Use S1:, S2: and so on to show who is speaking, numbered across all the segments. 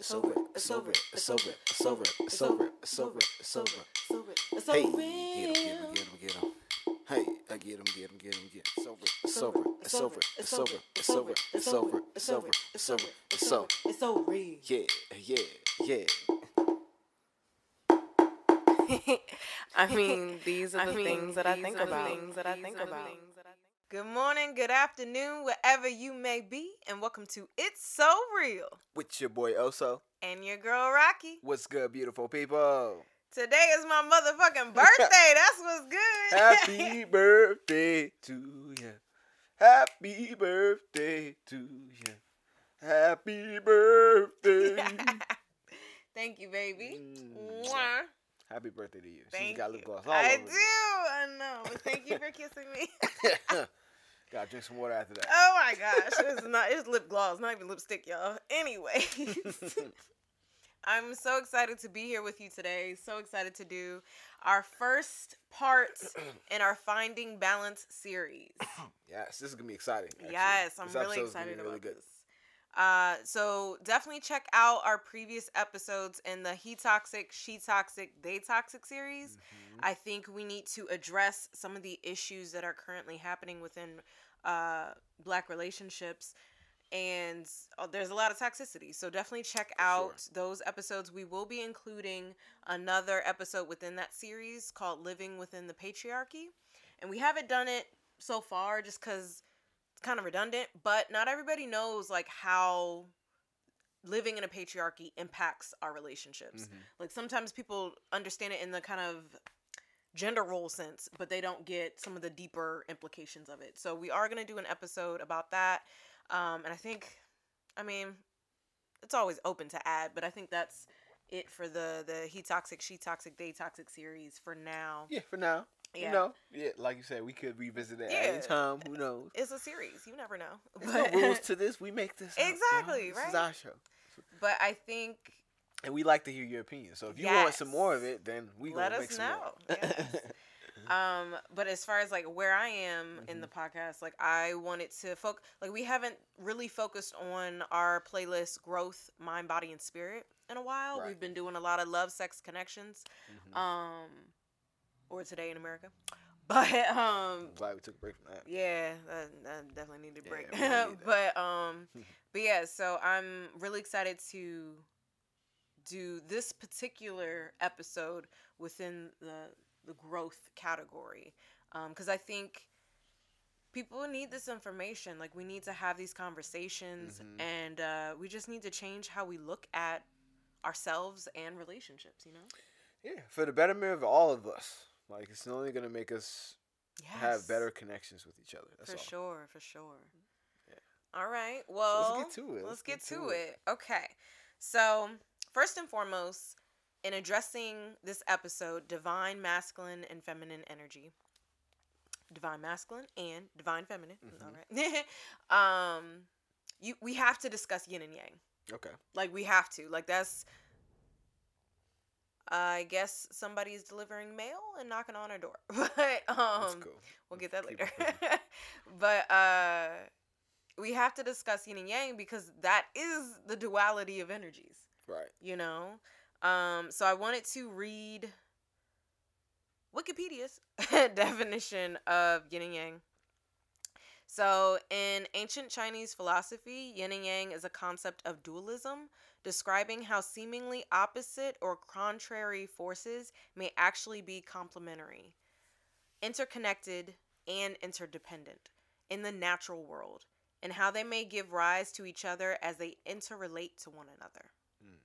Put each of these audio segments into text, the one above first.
S1: It's over. It's over. It's over. It's over. It's over. It's over. It's over.
S2: It's over. It's
S1: Hey, get him, get him, get him, get him. Hey, I get him, get him, get him, get him. It's over. It's over. It's over. It's over. It's over. It's over. It's over. It's over. It's over.
S2: It's so real.
S1: Yeah, yeah, yeah.
S2: I mean, these are
S3: I
S2: the
S3: mean,
S2: things that I
S3: these
S2: think
S3: are the
S2: about.
S3: things that I think about.
S2: things that I think-
S3: Good morning, good afternoon, wherever you may be, and welcome to It's So Real.
S1: With your boy Oso.
S3: And your girl Rocky.
S1: What's good, beautiful people?
S3: Today is my motherfucking birthday. That's what's good.
S1: Happy birthday to you. Happy birthday to you. Happy birthday.
S3: Thank you, baby.
S1: Mm. Happy birthday to you. She's
S3: Thank
S1: got
S3: you.
S1: lip gloss all
S3: I
S1: over
S3: do. I know. But thank you for kissing me.
S1: Gotta drink some water after that.
S3: oh my gosh. It's not it's lip gloss, not even lipstick, y'all. Anyway. I'm so excited to be here with you today. So excited to do our first part in our Finding Balance series.
S1: yes, this is gonna be exciting. actually.
S3: Yes, I'm
S1: This
S3: really
S1: episode's gonna be
S3: excited
S1: really
S3: about
S1: good.
S3: this. Uh, so definitely check out our previous episodes in the He Toxic, She Toxic, They Toxic series.
S1: Mhm.
S3: I think we need to address some of the issues that are currently happening within uh, Black relationships. And uh, there's a lot of toxicity. So definitely check
S1: For sure.
S3: out those episodes. We will be including another episode within that series called Living Within the Patriarchy. And we haven't done it so far just because kind of redundant, but not everybody knows like how living in a patriarchy impacts our relationships.
S1: Mhm.
S3: Like sometimes people understand it in the kind of gender role sense, but they don't get some of the deeper implications of it. So we are going to do an episode about that. Um, and I think, I mean, it's always open to add, but I think that's it for the the he toxic, she toxic, they toxic series for now.
S1: Yeah, for now.
S3: Yeah.
S1: You know, yeah, like you said, we could revisit it
S3: Yeah.
S1: at any time. Who knows?
S3: It's a series. You never know.
S1: There's no rules to this. We make this. up, you know?
S3: Exactly,
S1: This
S3: right?
S1: is our show,
S3: but I think
S1: and we like to hear your opinion. So if you want some more of it, then we
S3: Let us
S1: make some
S3: know. Yes. um but as far as like where i am in
S1: Mhm.
S3: the podcast like i wanted to focus like we haven't really focused on our playlist growth mind body and spirit in a while
S1: Right.
S3: we've been doing a lot of love sex connections
S1: Mhm.
S3: um or today in america but um
S1: glad we took a break from that.
S3: yeah, that, that definitely needed a break.
S1: need
S3: but um, but yeah, so I'm really excited to do this particular episode within the the growth category, because I think people need this information. Like we need to have these conversations,
S1: Mhm.
S3: and uh, we just need to change how we look at ourselves and relationships. You know,
S1: Yeah, for the betterment of all of us. Like it's only gonna make us
S3: yes.
S1: have better connections with each other. That's
S3: for
S1: all.
S3: sure, for sure.
S1: Yeah.
S3: All right.
S1: So
S3: Well,
S1: let's get to it.
S3: Let's, get, to, it. Okay. So, first and foremost, in addressing this episode, divine masculine and feminine energy. Divine masculine and divine feminine.
S1: Mhm.
S3: All right. um you we have to discuss yin and yang.
S1: Okay.
S3: Like we have to. Like that's I guess somebody's delivering mail and knocking on our door. But um
S1: cool.
S3: We'll get that later. but uh we have to discuss yin and yang because that is the duality of energies,
S1: Right.
S3: you know? Um so I wanted to read Wikipedia's definition of yin and yang. So, in ancient Chinese philosophy, yin and yang is a concept of dualism, describing how seemingly opposite or contrary forces may actually be complementary, interconnected, and interdependent in the natural world, and how they may give rise to each other as they interrelate to one another.
S1: Mm.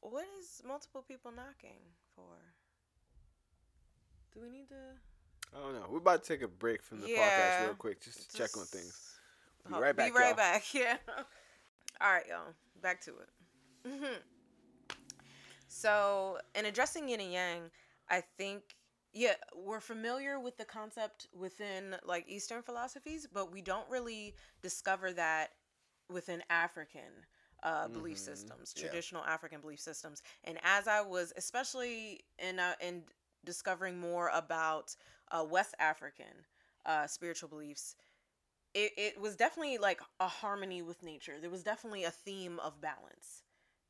S3: What is multiple people knocking for? Do we need to?
S1: I don't know. We're about to take a break from the podcast real quick just to check on things. Be right back.
S3: Be right
S1: y'all.
S3: back. Yeah. All right, y'all. Back to it. hmm So, in addressing yin and yang, I think yeah, we're familiar with the concept within like Eastern philosophies, but we don't really discover that within African uh, belief
S1: Mhm,
S3: systems,
S1: yeah.
S3: traditional African belief systems. And as I was, especially in uh, in discovering more about uh, West African uh, spiritual beliefs, it, it was definitely like a harmony with nature. There was definitely a theme of balance,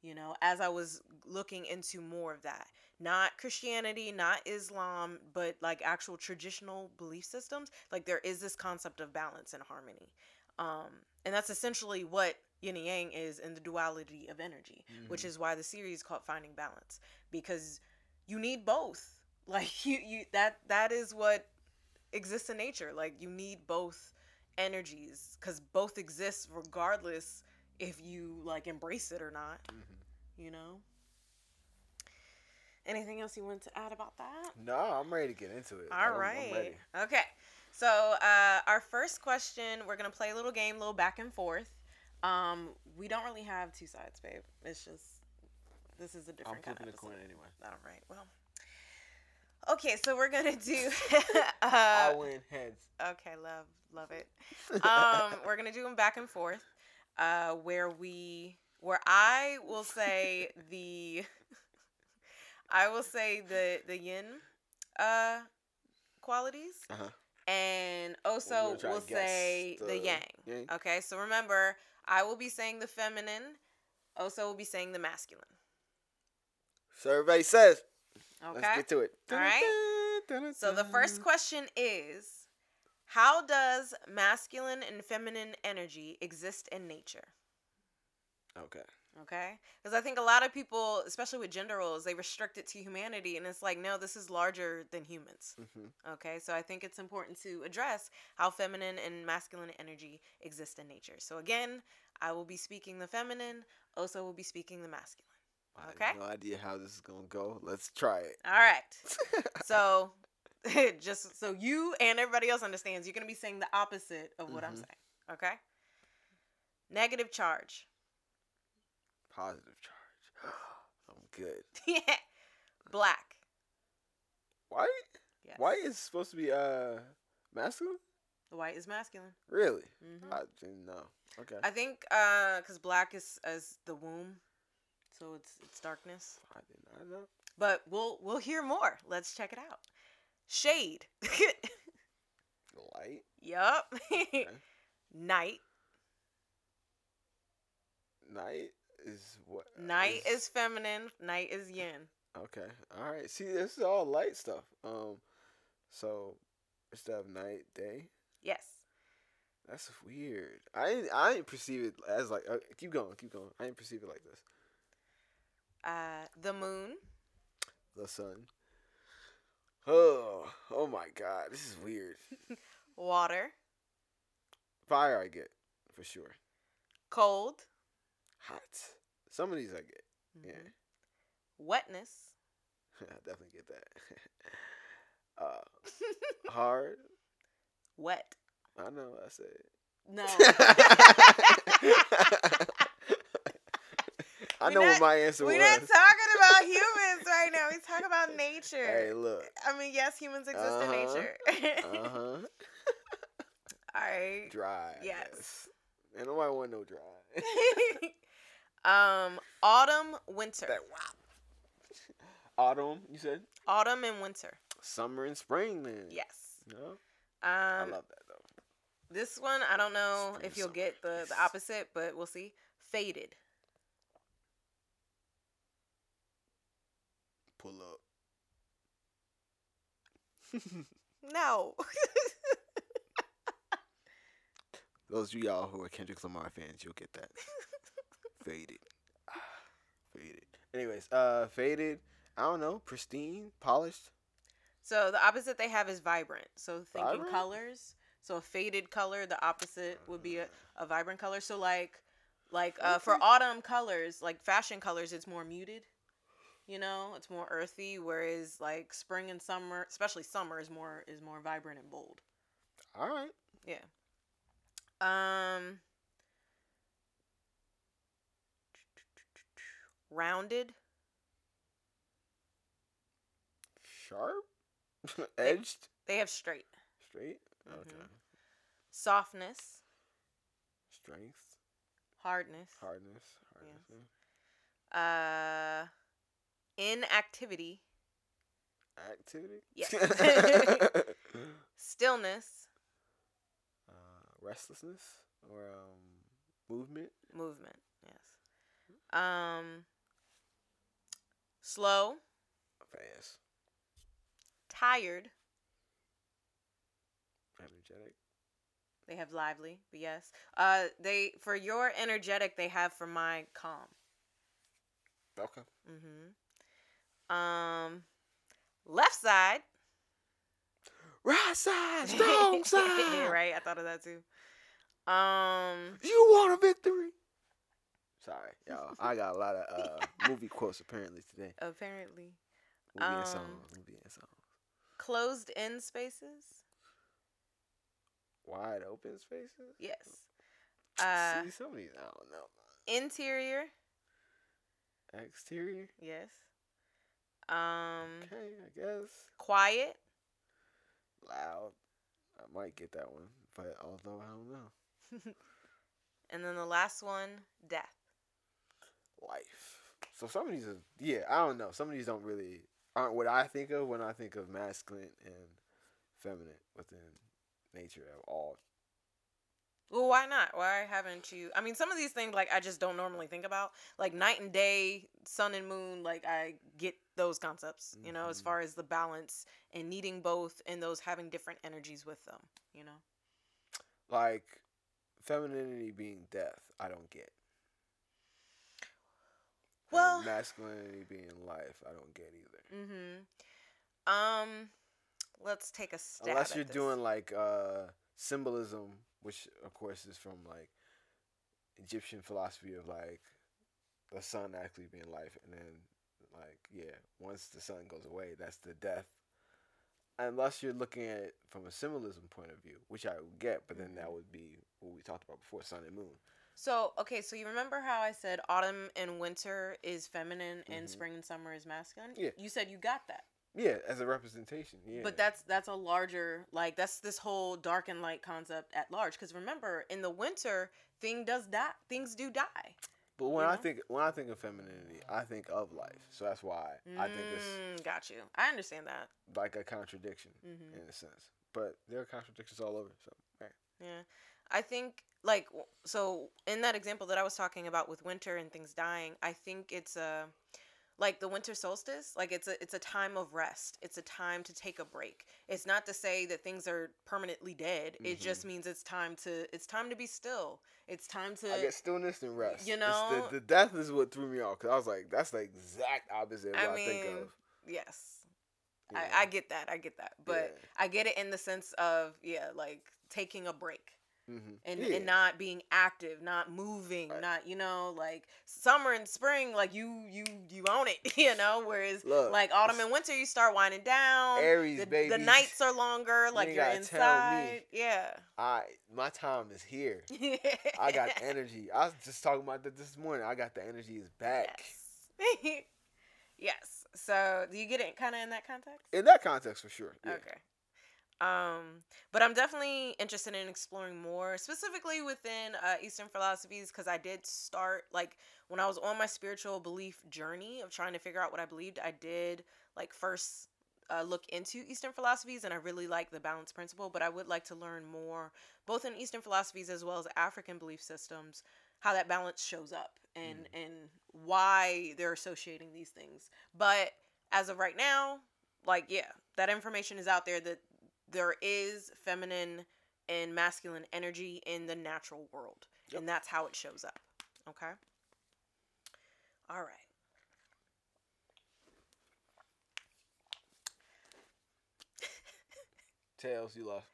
S3: you know, as I was looking into more of that. Not Christianity, not Islam, but like actual traditional belief systems. Like there is this concept of balance and harmony. Um, and that's essentially what yin and yang is in the duality of energy, which
S1: Mhm.
S3: is why the series called Finding Balance because you need both. Like you, you that that is what exists in nature. Like you need both energies because both exist regardless if you like embrace it or not.
S1: Mhm.
S3: You know. Anything else you want to add about that?
S1: No, I'm ready to get into it.
S3: All
S1: I'm- I'm ready.
S3: Okay. So uh, our first question, we're gonna play a little game, a little back and forth. Um, we don't really have two sides, babe. It's just this is a
S1: I'm
S3: different kind
S1: flipping
S3: of
S1: the coin anyway.
S3: All right. Well. Okay, so we're gonna do.
S1: I
S3: uh,
S1: win heads.
S3: okay, love, love it. Um, we're gonna do them back and forth, uh, where we, where I will say the, I will say the the yin, uh, qualities,
S1: Uh-huh.
S3: and also
S1: we'll try to
S3: will say the,
S1: the
S3: yang.
S1: yang.
S3: Okay, so remember, I will be saying the feminine. Also, will be saying the masculine.
S1: Survey says.
S3: Okay.
S1: Let's get to it.
S3: All right. So the first question is How does masculine and feminine energy exist in nature?
S1: Okay.
S3: Okay? Because I think a lot of people, especially with gender roles, they restrict it to humanity, and it's like, no, this is larger than humans.
S1: hmm
S3: Okay? So I think it's important to address how feminine and masculine energy exist in nature. So again, I will be speaking the feminine, Oso will be speaking the masculine.
S1: I
S3: Okay.
S1: have no idea how this is gonna go. Let's try it.
S3: All right. So, just so you and everybody else understands, you're going to be saying the opposite of what I'm
S1: Mhm.
S3: saying. Okay? Negative charge.
S1: Positive charge. I'm good.
S3: yeah. Black.
S1: White?
S3: Yes.
S1: White is supposed to be uh masculine?
S3: White is masculine.
S1: Really?
S3: hmm
S1: I didn't know. Okay.
S3: I think uh cuz black is as the womb. So it's it's darkness.
S1: I did not know.
S3: But we'll we'll hear more. Let's check it out. Shade.
S1: Light.
S3: yup. Night.
S1: Night is what?
S3: Night is feminine, night is yin.
S1: Okay. All right. See, this is all light stuff. Um, so instead of night, day.
S3: Yes.
S1: That's weird. I ain't, I didn't perceive it as like. Uh, keep going. Keep going. I didn't perceive it like this.
S3: Uh the moon.
S1: The sun. Oh, oh my God! This is weird.
S3: Water.
S1: Fire, I get for sure.
S3: Cold.
S1: Hot. Some of these I get. Yeah,
S3: Mhm. Wetness.
S1: I definitely get that. uh, hard.
S3: Wet.
S1: I know. I said.
S3: No.
S1: I know
S3: not-
S1: what my answer was.
S3: We're not talking about humans right now. We're talking about nature.
S1: hey, look.
S3: I mean, yes, humans exist
S1: Uh-huh.
S3: in nature.
S1: Uh huh.
S3: All right.
S1: Dry. I
S3: Yes.
S1: Ain't nobody want no dry.
S3: um, autumn, winter.
S1: that wow. Autumn, you said?
S3: Autumn and winter.
S1: Summer and spring, then.
S3: Yes.
S1: No? I
S3: Um,
S1: love that though.
S3: this one I don't know
S1: Spring,
S3: if you'll
S1: summer.
S3: get the the opposite, but we'll see. Faded.
S1: Pull up.
S3: No.
S1: Those of y'all who are Kendrick Lamar fans, you'll get that. faded. Faded. Anyways, uh, faded. I don't know. Pristine, polished.
S3: So the opposite they have is vibrant. So thinking
S1: Vibrant?
S3: colors. So a faded color, the opposite would be a, a vibrant color. So like like uh, for autumn colors, like fashion colors, it's more muted. You know, it's more earthy. Whereas like spring and summer, especially summer, is more is more vibrant and bold.
S1: All right.
S3: Yeah. Um. Rounded.
S1: Sharp. Edged.
S3: They have straight.
S1: Straight.
S3: Mhm.
S1: Okay.
S3: Softness.
S1: Strength.
S3: Hardness.
S1: Hardness. Hardness.
S3: Yes. Uh, inactivity.
S1: Activity.
S3: Yes. stillness,
S1: uh, restlessness or um, movement.
S3: Movement. Yes. Um. Slow,
S1: Fast,
S3: tired.
S1: energetic.
S3: They have lively, but yes. Uh, they for your energetic, they have for my calm.
S1: Okay.
S3: Mm-hmm. Um, left side.
S1: Right side, strong side.
S3: right, I thought of that too. Um,
S1: You want a victory? Sorry, y'all. I got a lot of uh, movie quotes apparently today.
S3: apparently,
S1: Movie and
S3: Um,
S1: songs. Movie and songs.
S3: closed in spaces.
S1: Wide open spaces.
S3: Yes. Uh,
S1: See, some of these I don't know.
S3: interior.
S1: Exterior.
S3: Yes. Um,
S1: Okay, I guess.
S3: quiet.
S1: Loud. I might get that one, but although I don't know.
S3: And then the last one, death.
S1: Life. So some of these are yeah, I don't know. Some of these don't really aren't what I think of when I think of masculine and feminine within nature at all.
S3: Well, why not? Why haven't you? I mean, some of these things like I just don't normally think about, like night and day, sun and moon. Like I get those concepts, you know, as
S1: Mhm.
S3: far as the balance and needing both, and those having different energies with them. You know.
S1: Like femininity being death, I don't get. And
S3: Well-
S1: masculinity being life, I don't get either.
S3: Mm-hmm. Um, let's take a stab.
S1: Unless you're doing like uh symbolism, which of course is from like Egyptian philosophy of like the sun actually being life, and then like yeah, once the sun goes away, that's the death. Unless you're looking at it from a symbolism point of view, which I would get, but then that
S3: Mhm.
S1: would be what we talked about before, sun and moon.
S3: So okay, so you remember how I said autumn and winter is feminine and
S1: Mhm.
S3: spring and summer is masculine?
S1: Yeah.
S3: You said you got that.
S1: Yeah, as a representation. Yeah,
S3: But that's that's a larger like that's this whole dark and light concept at large. Because remember, in the winter, thing does die. Things do die.
S1: But when I
S3: know?
S1: think when I think of femininity, I think of life. So that's why I think it's
S3: Mm, got you. I understand that.
S1: like a contradiction
S3: hmm
S1: in a sense. But there are contradictions all over. So right.
S3: Yeah. I think like so in that example that I was talking about with winter and things dying, I think it's a like the winter solstice, like it's a it's a time of rest. It's a time to take a break. It's not to say that things are permanently dead. It just mm-hmm. means it's time to it's time to be still. It's time to
S1: I get stillness and rest.
S3: you know-
S1: the, the death is what threw me off because I was like, that's the exact opposite of
S3: I
S1: what I, think
S3: mean,
S1: of.
S3: yes.
S1: you
S3: I. I get that. I get that. But
S1: Yeah.
S3: I get it in the sense of yeah, like taking a break.
S1: Mhm.
S3: and,
S1: Yeah.
S3: and not being active, not moving,
S1: Right.
S3: not you know like summer and spring, like you you you own it, you know. Whereas
S1: Look,
S3: like autumn and winter, you start winding down.
S1: Aries,
S3: the,
S1: baby.
S3: the nights are longer, like
S1: ain't
S3: you're
S1: gotta tell me.
S3: inside. Yeah.
S1: I my time is here. I got energy. I was just talking about that this morning. I got the energy is back.
S3: Yes. yes. So do you get it kind of in that context?
S1: In that context, for sure. Yeah.
S3: Okay. Um, but I'm definitely interested in exploring more, specifically within uh, Eastern philosophies, because I did start like when I was on my spiritual belief journey of trying to figure out what I believed. I did like first uh, look into Eastern philosophies, and I really like the balance principle. But I would like to learn more, both in Eastern philosophies as well as African belief systems, how that balance shows up and and why they're associating these things. But as of right now, like yeah, that information is out there that there is feminine and masculine energy in the natural world,
S1: Yep.
S3: and that's how it shows up. Okay. All right.
S1: Tails, you lost.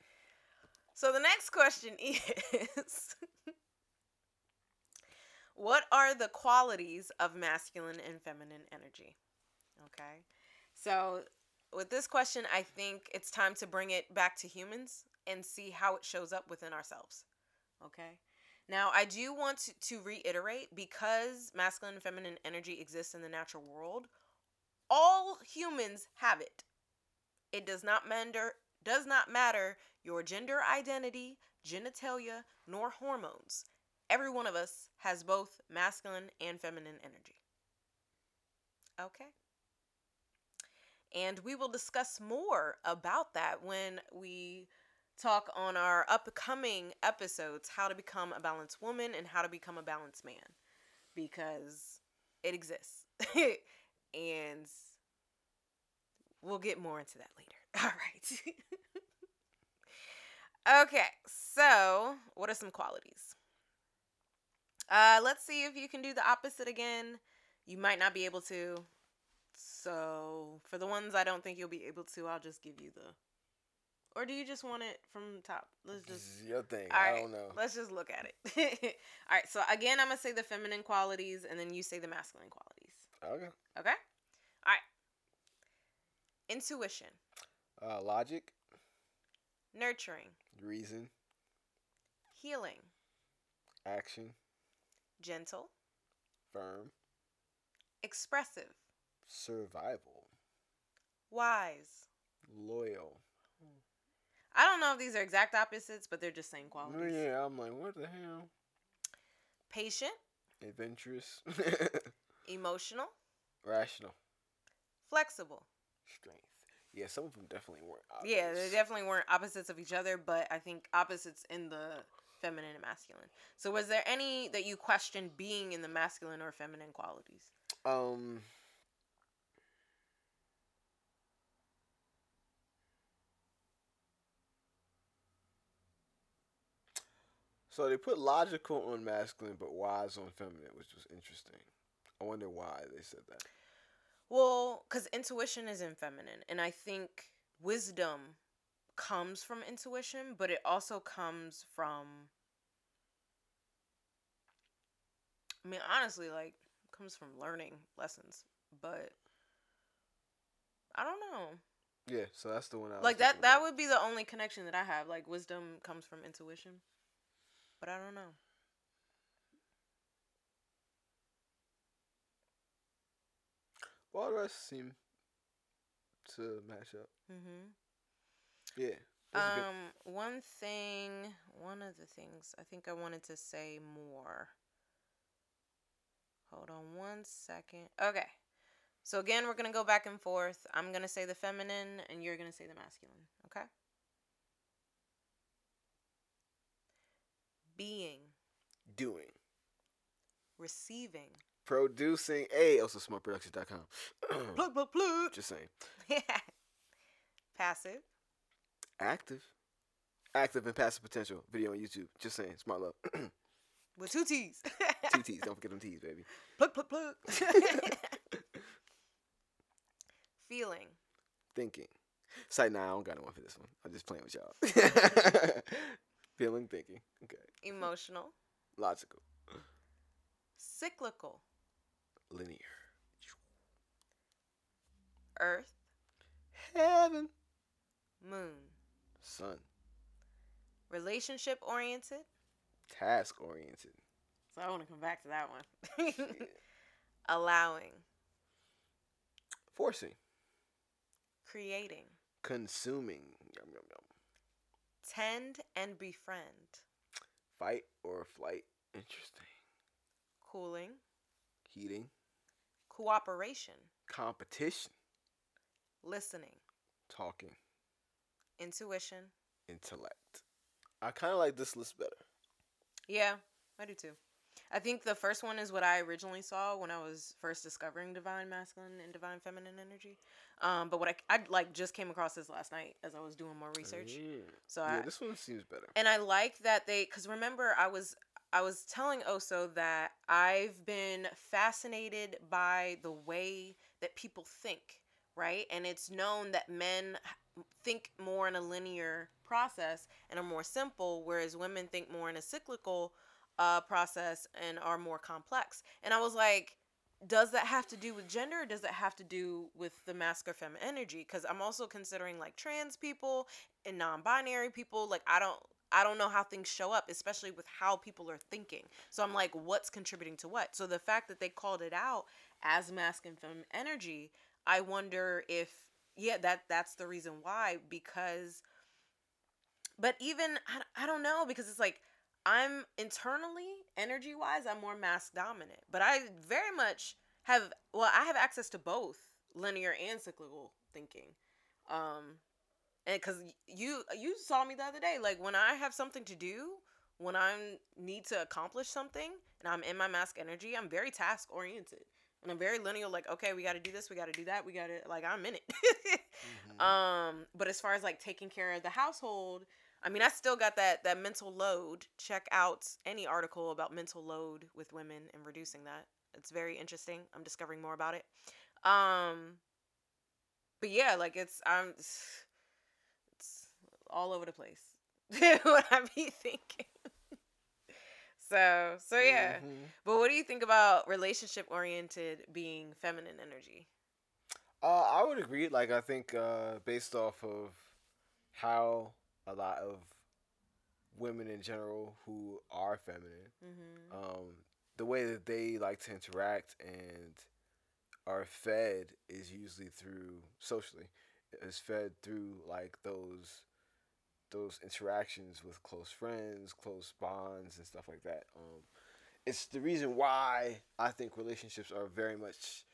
S3: So the next question is What are the qualities of masculine and feminine energy? Okay. So with this question, I think it's time to bring it back to humans and see how it shows up within ourselves. Okay. Now, I do want to, reiterate because masculine and feminine energy exists in the natural world, all humans have it. It does not matter does not matter your gender identity, genitalia, nor hormones. Every one of us has both masculine and feminine energy. Okay? And we will discuss more about that when we talk on our upcoming episodes how to become a balanced woman and how to become a balanced man because it exists. and we'll get more into that later. All right. okay, so what are some qualities? Uh, let's see if you can do the opposite again. You might not be able to. So, for the ones I don't think you'll be able to, I'll just give you the. Or do you just want it from top? Let's
S1: This
S3: just.
S1: is your thing.
S3: All
S1: I don't know.
S3: Let's just look at it. All right. So again, I'm gonna say the feminine qualities, and then you say the masculine qualities.
S1: Okay.
S3: Okay. All right. Intuition,
S1: Uh, logic,
S3: nurturing,
S1: reason,
S3: healing,
S1: action,
S3: gentle,
S1: firm,
S3: expressive,
S1: survival,
S3: wise.
S1: loyal.
S3: I don't know if these are exact opposites, but they're just same qualities.
S1: yeah, I'm like, what the hell?
S3: Patient,
S1: Adventurous,
S3: emotional,
S1: rational,
S3: flexible.
S1: strength. Yeah, some of them definitely weren't.
S3: Yeah, they definitely weren't opposites of each other, but I think opposites in the feminine and masculine. So, was there any that you questioned being in the masculine or feminine qualities?
S1: Um. So they put logical on masculine, but wise on feminine, which was interesting. I wonder why they said that.
S3: Well, because intuition is in feminine, and I think wisdom comes from intuition, but it also comes from. I mean, honestly, like, comes from learning lessons, but I don't know.
S1: Yeah, so that's the one I was
S3: Like that, that
S1: about.
S3: would be the only connection that I have. Like, wisdom comes from intuition, but I don't know.
S1: Well, the rest seem to match up.
S3: Mm-hmm.
S1: Yeah. that's good.
S3: Um, one thing, one of the things I think I wanted to say more. Hold on one second. Okay. So again, we're going to go back and forth. I'm going to say the feminine and you're going to say the masculine, okay? Being,
S1: Doing.
S3: receiving.
S1: Producing. A. Also oh, smartproductions.com.
S3: Plug, plug, plug.
S1: Just saying.
S3: Passive,
S1: Active. Active and passive potential. Video on YouTube. Just saying. Smart love.
S3: with two T's.
S1: Two T's. Don't forget them T's, baby.
S3: plug, plug, plug. Feeling,
S1: Thinking. Say, nah, I don't got no one for this one. I'm just playing with y'all. Feeling, thinking. Okay.
S3: emotional,
S1: Logical.
S3: cyclical,
S1: Linear.
S3: earth,
S1: Heaven.
S3: moon,
S1: Sun.
S3: relationship oriented.
S1: Task oriented.
S3: So I want to come back to that one.
S1: Shit.
S3: Allowing,
S1: Forcing.
S3: creating,
S1: Consuming. Yum, yum, yum.
S3: Tend and befriend,
S1: Fight or flight. Interesting.
S3: cooling,
S1: Heating.
S3: cooperation,
S1: Competition.
S3: listening,
S1: Talking.
S3: intuition.
S1: Intellect. I kind of like this list better.
S3: Yeah, I do too. I think the first one is what I originally saw when I was first discovering divine masculine and divine feminine energy. Um, but what I, I like just came across this last night as I was doing more research.
S1: Mm.
S3: So
S1: yeah,
S3: I,
S1: this one seems better.
S3: and I like that they because remember I was I was telling Oso that I've been fascinated by the way that people think, right? And it's known that men think more in a linear process and are more simple, whereas women think more in a cyclical uh, process and are more complex. And I was like, does that have to do with gender or does it have to do with the masculine feminine energy? Because I'm also considering like trans people and non-binary people. Like I don't I don't know how things show up, especially with how people are thinking. So I'm like, what's contributing to what? So the fact that they called it out as masculine feminine energy, I wonder if yeah, that that's the reason why. Because, but even I, I don't know because it's like I'm internally energy wise, I'm more masc dominant, but I very much have well, I have access to both linear and cyclical thinking. Um, and because you you saw me the other day, like when I have something to do, when I need to accomplish something, and I'm in my masc energy, I'm very task oriented. And I'm very linear. like, okay, we got to do this, we got to do that, we got to, like, I'm in it.
S1: Mhm.
S3: Um, but as far as like taking care of the household, I mean, I still got that that mental load. Check out any article about mental load with women and reducing that. It's very interesting. I'm discovering more about it. Um, but yeah, like it's I'm it's all over the place. what I be thinking. so so yeah.
S1: Mhm.
S3: But what do you think about relationship oriented being feminine energy?
S1: Uh, I would agree. Like, I think uh, based off of how a lot of women in general who are feminine,
S3: Mm-hmm.
S1: um, the way that they like to interact and are fed is usually through socially. Is fed through like those those interactions with close friends, close bonds, and stuff like that. Um, it's the reason why I think relationships are very much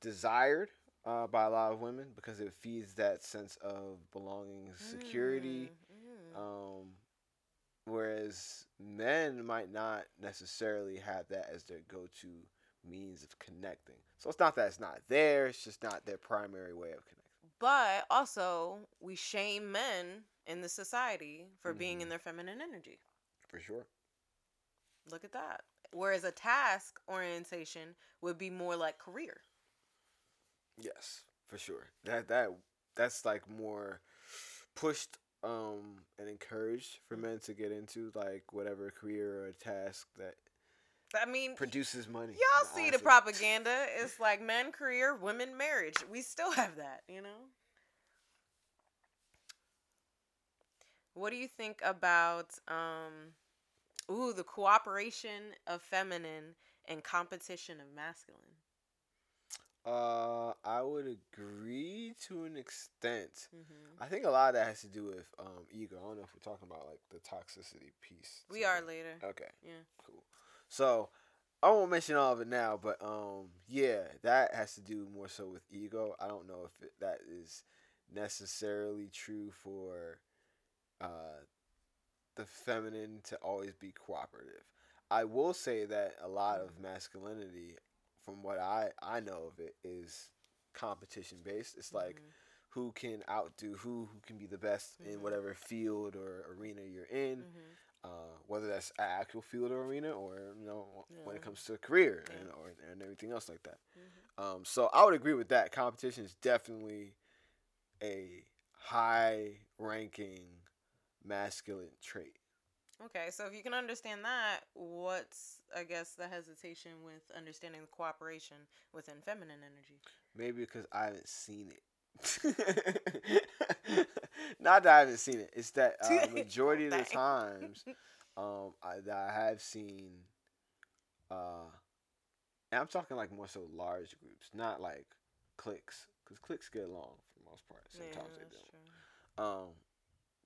S1: desired uh, by a lot of women because it feeds that sense of belonging, security. Um, whereas men might not necessarily have that as their go-to means of connecting. So it's not that it's not there; it's just not their primary way of connecting.
S3: But also, we shame men in the society for being in
S1: Mhm.
S3: their feminine energy.
S1: For sure.
S3: Look at that. Whereas a task orientation would be more like career.
S1: Yes, for sure. That that that's like more pushed um and encouraged for men to get into like whatever career or task that
S3: I mean,
S1: produces money.
S3: y'all see the propaganda. It's like men career, women marriage. We still have that, you know? What do you think about um ooh, the cooperation of feminine and competition of masculine?
S1: Uh, I would agree to an extent.
S3: Mm-hmm.
S1: I think a lot of that has to do with um ego. I don't know if we're talking about like the toxicity piece.
S3: We are later.
S1: Okay.
S3: Yeah.
S1: Cool. So I won't mention all of it now, but um yeah, that has to do more so with ego. I don't know if it, that is necessarily true for uh the feminine to always be cooperative. I will say that a lot of masculinity from what I I know of it is competition based. It's like
S3: Mhm.
S1: who can outdo who, who can be the best in
S3: Mhm.
S1: whatever field or arena you're in
S3: Mhm.
S1: uh, whether that's actual field or arena or you know when it comes to a career
S3: Yeah.
S1: and or, and everything else like that.
S3: Mhm.
S1: Um, so I would agree with that. Competition is definitely a high ranking masculine trait.
S3: Okay, so if you can understand that, what's I guess the hesitation with understanding the cooperation within feminine energy?
S1: Maybe because I haven't seen it. Not that I haven't seen it. It's that uh, majority of the times um, I, that I have seen, uh, and I'm talking like more so large groups, not like cliques, because cliques get along for the most part. Sometimes
S3: yeah,
S1: they don't.
S3: true.
S1: Um,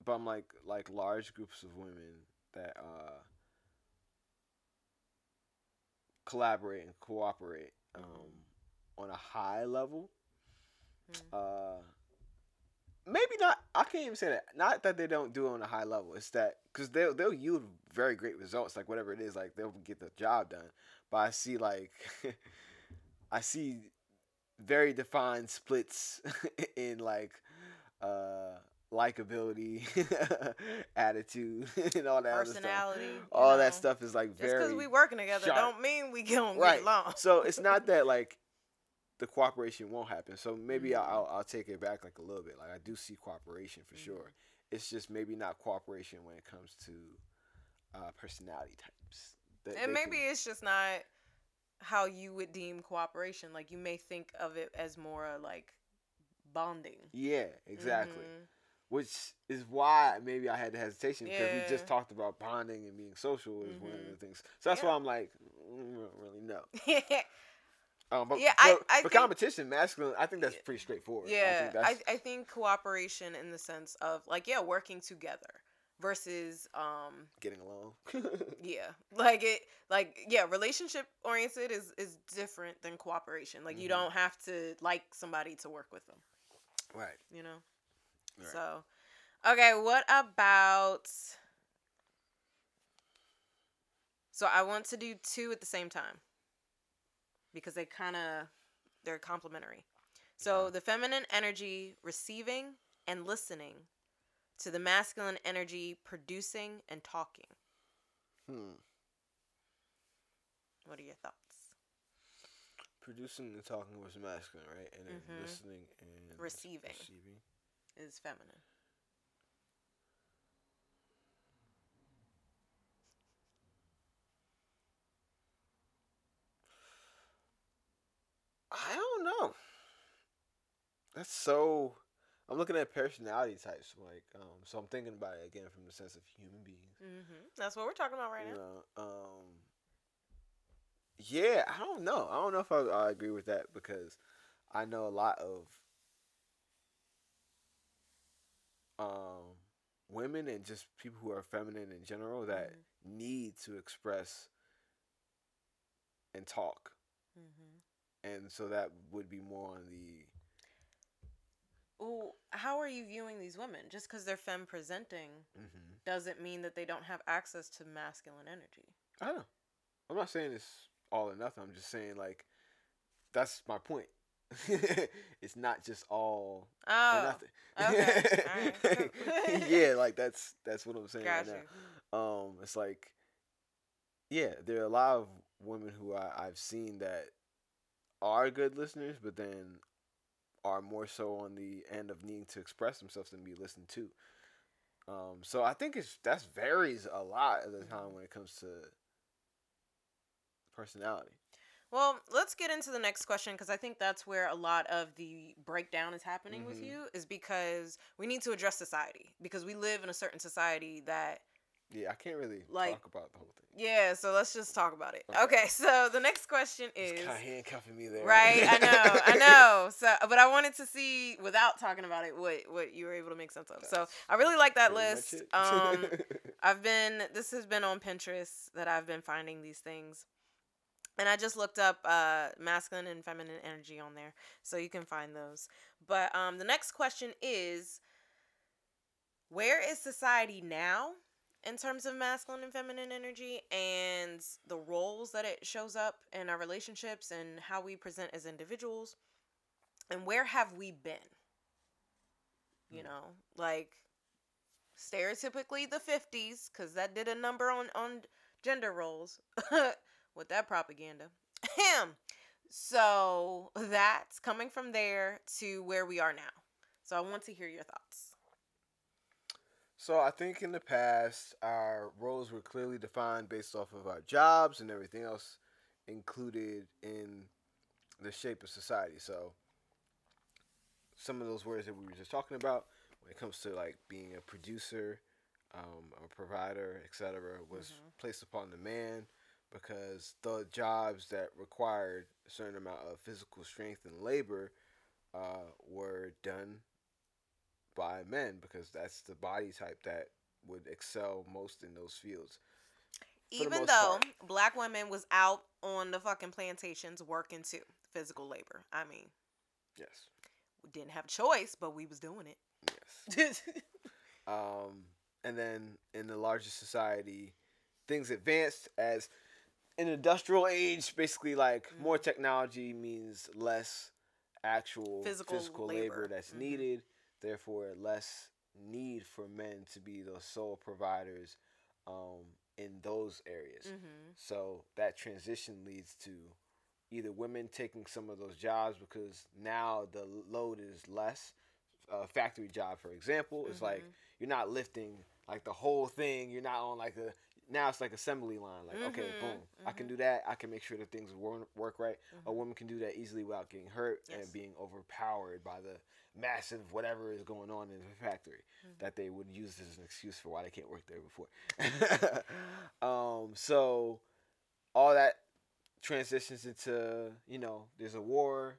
S1: but I'm like like large groups of women that uh collaborate and cooperate um
S3: Mhm.
S1: on a high level.
S3: Mhm.
S1: Uh, maybe not. I can't even say that. Not that they don't do it on a high level. It's that because they'll they'll yield very great results. Like whatever it is, like they'll get the job done. But I see like I see very defined splits in like uh likability, attitude, and all that other stuff.
S3: Personality. you
S1: All that
S3: know.
S1: stuff is like
S3: Just because
S1: very
S3: we working together
S1: sharp.
S3: don't mean we gonna
S1: Right.
S3: get along.
S1: so it's not that like the cooperation won't happen. So maybe
S3: Mhm.
S1: I'll, I'll take it back like a little bit. Like I do see cooperation for
S3: Mhm.
S1: sure. It's just maybe not cooperation when it comes to uh, personality types. That
S3: and maybe
S1: can-
S3: it's just not how you would deem cooperation. Like you may think of it as more like bonding.
S1: yeah, exactly.
S3: Mhm.
S1: Which is why maybe I had the hesitation because we just talked about bonding and being social is one of the things. So that's
S3: Yeah.
S1: why I'm like, mm, don't really know. Um, but
S3: Yeah,
S1: for,
S3: I- I
S1: for
S3: think-
S1: competition, masculine, I think that's pretty straightforward. I
S3: Yeah,
S1: think
S3: I, I think cooperation in the sense of like yeah, working together versus um
S1: getting along.
S3: yeah, like it like yeah, relationship oriented is is different than cooperation. Like you
S1: Mhm.
S3: don't have to like somebody to work with them,
S1: right.
S3: you know.
S1: Right.
S3: So, okay, what about? So I want to do two at the same time because they kind of they're complementary. So the feminine energy receiving and listening to the masculine energy producing and talking.
S1: Hmm.
S3: What are your thoughts?
S1: Producing and talking was masculine, right? And then
S3: Mhm.
S1: listening and
S3: Receiving.
S1: Receiving.
S3: Is feminine.
S1: I don't know. That's so. I'm looking at personality types, like, um, so I'm thinking about it again from the sense of human beings.
S3: Mm-hmm. That's what we're talking about right
S1: you
S3: now.
S1: know, um, yeah, I don't know. I don't know if I, I agree with that because I know a lot of um, women and just people who are feminine in general that
S3: Mm-hmm.
S1: need to express and talk,
S3: Mm-hmm.
S1: and so that would be more on the
S3: Ooh, how are you viewing these women? Just because they're femme presenting
S1: mm-hmm.
S3: doesn't mean that they don't have access to masculine energy.
S1: I don't know. I'm not saying it's all or nothing. I'm just saying like that's my point. it's not just all
S3: Oh,
S1: nothing.
S3: okay. Alright.
S1: yeah, like that's that's what I'm saying
S3: got
S1: right now. Um, it's like, yeah, there are a lot of women who I, I've seen that are good listeners, but then are more so on the end of needing to express themselves than be listened to. Um, so I think it's that varies a lot of the time when it comes to personality.
S3: Well, let's get into the next question because I think that's where a lot of the breakdown is happening with
S1: Mhm.
S3: you, is because we need to address society because we live in a certain society that
S1: Yeah, I can't really
S3: Like-
S1: talk about the whole thing.
S3: yeah. So let's just talk about it.
S1: Okay.
S3: Okay. So the next question is
S1: kind of handcuffing me there.
S3: right. I know. I know. So, but I wanted to see without talking about it what what you were able to make sense of. So I really like that
S1: Pretty
S3: list. Um, I've been this has been on Pinterest that I've been finding these things. And I just looked up uh, masculine and feminine energy on there, so you can find those. But um, the next question is, where is society now in terms of masculine and feminine energy, and the roles that it shows up in our relationships, and how we present as individuals, and where have we been? You
S1: Hmm.
S3: know, like stereotypically the 50s because that did a number on on gender roles with that propaganda Ahem. so that's coming from there to where we are now so i want to hear your thoughts
S1: So I think in the past, our roles were clearly defined based off of our jobs and everything else included in the shape of society. So some of those words that we were just talking about, when it comes to like being a producer, um, a provider, etc., was
S3: Mhm.
S1: placed upon the man because the jobs that required a certain amount of physical strength and labor uh, were done by men because that's the body type that would excel most in those fields.
S3: even though
S1: part.
S3: black women was out on the fucking plantations working too physical labor i mean
S1: Yes.
S3: we didn't have a choice but we was doing it
S1: Yes. Um, and then in the larger society, things advanced as an industrial age. Basically, like more
S3: Mhm.
S1: technology means less actual
S3: Physical
S1: physical,
S3: labor.
S1: labor. that's
S3: Mhm.
S1: needed. Therefore, less need for men to be the sole providers um, in those areas.
S3: mm-hmm.
S1: So that transition leads to either women taking some of those jobs because now the load is less. A factory job, for example, is like
S3: Mhm.
S1: you're not lifting like the whole thing. You're not on like a now it's like assembly line. Like okay,
S3: Mhm,
S1: boom, I can do that. I can make sure that things work, right. A
S3: Mhm.
S1: woman can do that easily without getting hurt
S3: Yes.
S1: and being overpowered by the massive whatever is going on in the factory
S3: Mhm.
S1: that they would use as an excuse for why they can't work there before. um, so all that transitions into you know there's a war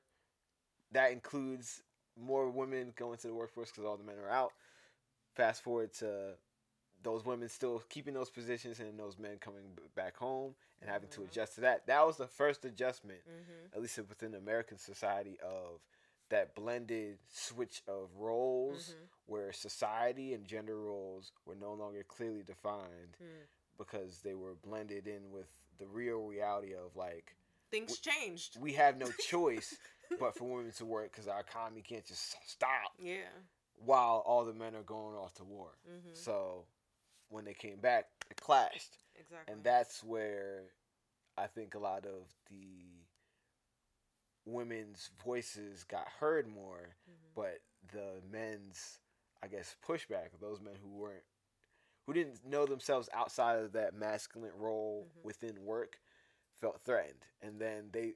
S1: that includes more women going to the workforce because all the men are out. Fast forward to those women still keeping those positions and those men coming back home and having to
S3: Mhm.
S1: adjust to that. That was the first adjustment
S3: Mm-hmm.
S1: at least within American society, of that blended switch of roles
S3: Mhm.
S1: where society and gender roles were no longer clearly defined
S3: Hmm.
S1: because they were blended in with the real reality of like
S3: Things changed.
S1: we have no choice but for women to work because our economy can't just stop
S3: Yeah.
S1: while all the men are going off to war.
S3: Mm-hmm.
S1: So when they came back, it clashed,
S3: Exactly.
S1: and that's where I think a lot of the women's voices got heard more,
S3: Mhm.
S1: but the men's, I guess, pushback, those men who weren't, who didn't know themselves outside of that masculine role
S3: Mhm.
S1: within work, felt threatened, and then they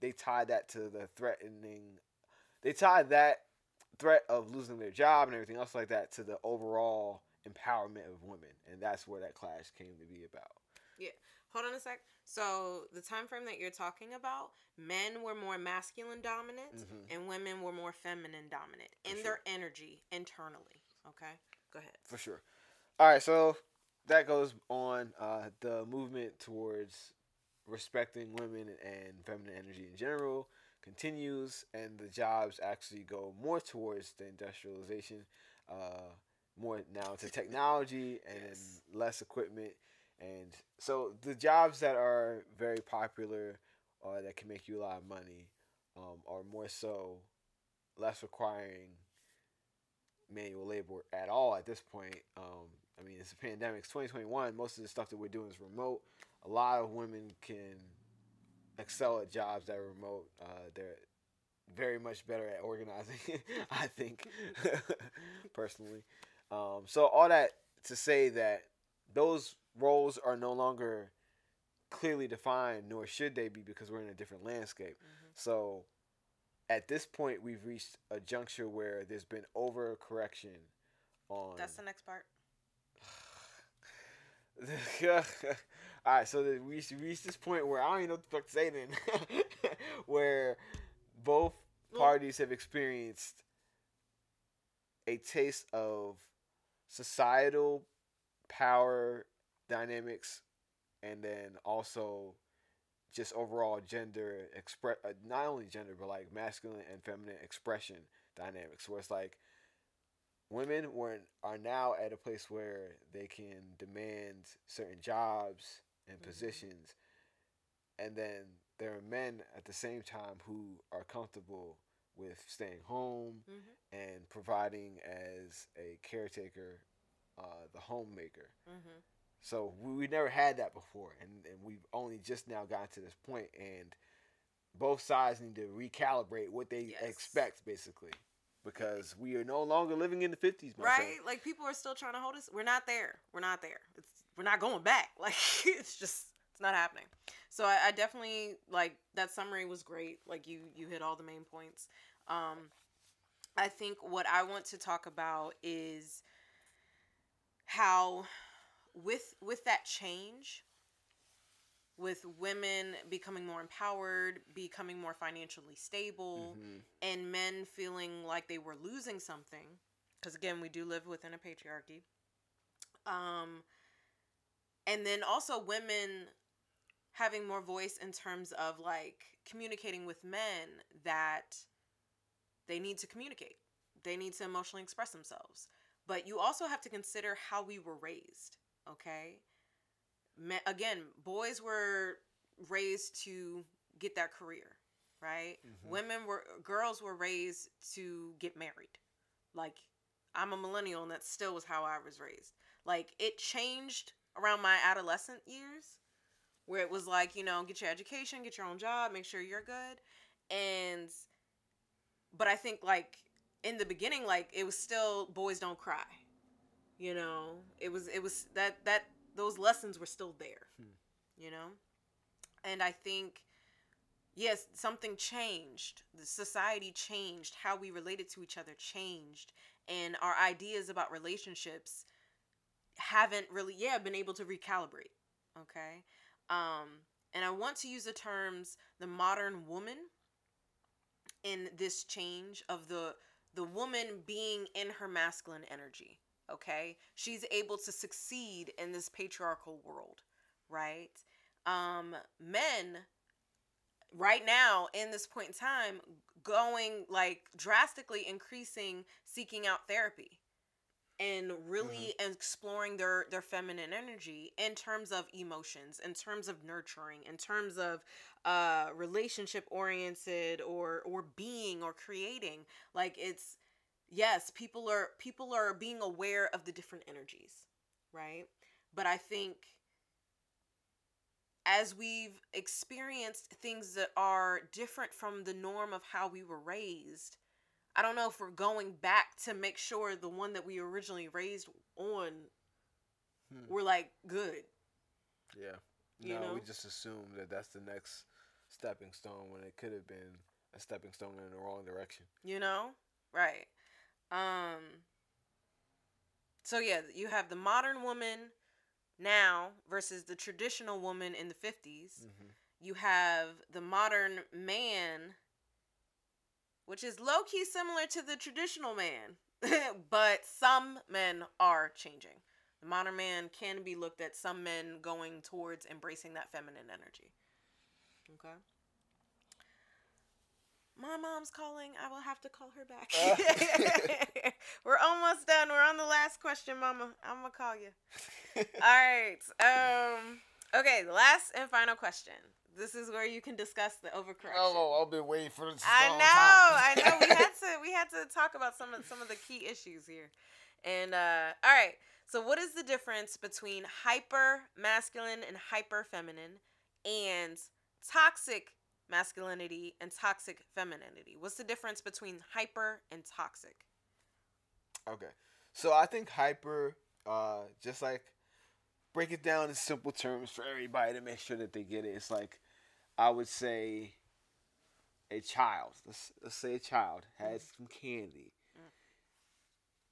S1: they tied that to the threatening, they tied that threat of losing their job and everything else like that to the overall empowerment of women, and that's where that clash came to be about. Yeah.
S3: Hold on a sec. So the time frame that you're talking about, men were more masculine dominant
S1: Mhm.
S3: and women were more feminine dominant
S1: For
S3: in
S1: sure.
S3: their energy internally. Okay? Go ahead.
S1: For sure. All right, so that goes on uh, the movement towards respecting women and feminine energy in general continues, and the jobs actually go more towards the industrialization, uh, more now to technology and
S3: Yes.
S1: less equipment. And so the jobs that are very popular or that can make you a lot of money um, are more so less requiring manual labor at all at this point. Um, I mean, it's a pandemic. It's 2021. Most of the stuff that we're doing is remote. A lot of women can excel at jobs that are remote. Uh, they're very much better at organizing, I think, personally. Um, so all that to say that those roles are no longer clearly defined, nor should they be, because we're in a different landscape.
S3: Mhm.
S1: So at this point, we've reached a juncture where there's been overcorrection on.
S3: That's the next part.
S1: All right, so that we should reach this point where I don't even know what the fuck to say then, where both parties have experienced a taste of societal power dynamics, and then also just overall gender express uh, not only gender but like masculine and feminine expression dynamics, where it's like women were are now at a place where they can demand certain jobs and
S3: Mhm.
S1: positions and then there are men at the same time who are comfortable with staying home
S3: Mm-hmm.
S1: and providing as a caretaker uh, the homemaker
S3: Mm-hmm.
S1: so we, we never had that before and, and we've only just now gotten to this point and both sides need to recalibrate what they
S3: Yes.
S1: expect basically because we are no longer living in the 50s
S3: Right?
S1: friend.
S3: Like people are still trying to hold us. We're not there. We're not there. It's we're not going back. Like it's just it's not happening. So I, I definitely like that summary was great. Like you you hit all the main points. Um, I think what I want to talk about is how with with that change with women becoming more empowered, becoming more financially stable,
S1: Mhm.
S3: and men feeling like they were losing something because again we do live within a patriarchy um and then also women having more voice in terms of like communicating with men that they need to communicate. They need to emotionally express themselves. But you also have to consider how we were raised okay? Me- again boys were raised to get that career right?
S1: Mhm.
S3: women were girls were raised to get married. Like i'm a millennial and that still was how i was raised. Like it changed around my adolescent years where it was like you know get your education get your own job make sure you're good. And but i think like in the beginning like it was still boys don't cry you know? It was it was that that those lessons were still there
S1: Hmm.
S3: you know? And i think yes something changed. The society changed. How we related to each other changed. And our ideas about relationships haven't really yeah been able to recalibrate okay um and i want to use the terms the modern woman in this change of the the woman being in her masculine energy okay? She's able to succeed in this patriarchal world right? Um men right now in this point in time going like drastically increasing seeking out therapy and really exploring their their feminine energy in terms of emotions in terms of nurturing in terms of uh relationship oriented or or being or creating. Like it's yes people are people are being aware of the different energies right? But i think as we've experienced things that are different from the norm of how we were raised I don't know if we're going back to make sure the one that we originally raised on
S1: Hmm.
S3: we're like good.
S1: Yeah.
S3: You
S1: no, we just assume that that's the next stepping stone when it could have been a stepping stone in the wrong direction.
S3: You know? Right. Um so yeah, you have the modern woman now versus the traditional woman in the 50s.
S1: Mm-hmm.
S3: You have the modern man which is low key similar to the traditional man, but some men are changing. The modern man can be looked at some men going towards embracing that feminine energy. Okay. My mom's calling. I will have to call her back. We're almost done. We're on the last question, Mama. I'm gonna call you. All right. Um. Okay. Last and final question. This is where you can discuss the overcorrection.
S1: Oh, I've been waiting for this.
S3: I know, I know. We had to we had to talk about some of some of the key issues here. And uh all right. So what is the difference between hyper masculine and hyper feminine and toxic masculinity and toxic femininity? What's the difference between hyper and toxic?
S1: Okay. So I think hyper, uh, just like break it down in simple terms for everybody to make sure that they get it. It's like I would say a child. Let's let's say a child has some candy.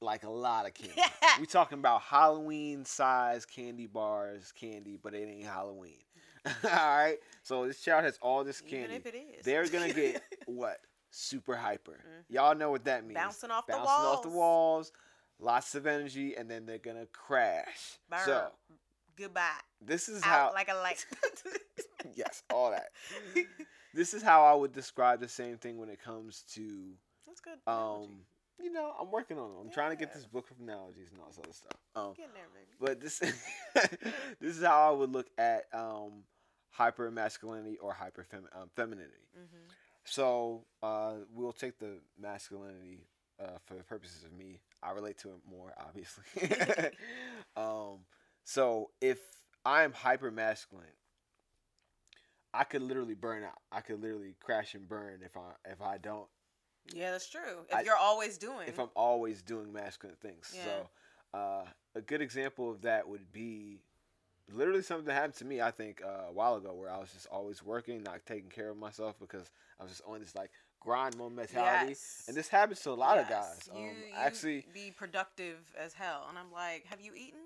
S1: Like a lot of candy. we talking about Halloween size candy bars, candy, but it ain't Halloween. all right. So this child has all this
S3: Even
S1: candy.
S3: if it is.
S1: They're gonna get what? Super hyper.
S3: Mhm.
S1: Y'all know what that means.
S3: bouncing off the
S1: Bouncing
S3: walls.
S1: off the walls, lots of energy, and then they're gonna crash.
S3: Burn.
S1: So
S3: Goodbye.
S1: this is
S3: Out
S1: how
S3: like a light.
S1: yes, all that. This is how I would describe the same thing when it comes to
S3: That's good.
S1: um you know, I'm working on it. I'm trying to get this book of analogies and all this other stuff. Um
S3: Get in there, baby.
S1: but this this is how I would look at um hyper masculinity or hyper um, femininity.
S3: Mm-hmm.
S1: So uh, we'll take the masculinity uh, for the purposes of me. I relate to it more, obviously. um, so if I'm hyper masculine, I could literally burn out. I could literally crash and burn if I if I don't
S3: Yeah, that's true. If
S1: I-
S3: you're always doing.
S1: if I'm always doing masculine things.
S3: Yeah.
S1: So uh, a good example of that would be literally something that happened to me. I think uh, a while ago where I was just always working, not taking care of myself because I was just on this like grind mode mentality.
S3: Yes.
S1: And this happens to a lot of
S3: Yes.
S1: guys. Um,
S3: You, you
S1: actually,
S3: be productive as hell, and I'm like, have you eaten?